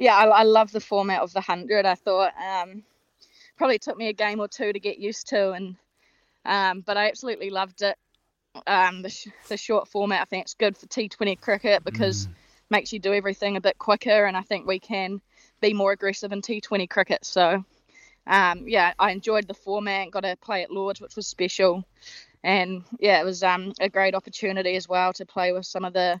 Yeah, I, I love the format of the 100. I thought um, probably took me a game or two to get used to, and um, but I absolutely loved it. Um, the, sh- the short format, I think it's good for T20 cricket because mm. makes you do everything a bit quicker, and I think we can be more aggressive in T20 cricket. So, um, yeah, I enjoyed the format. Got to play at Lords, which was special and yeah, it was um, a great opportunity as well to play with some of the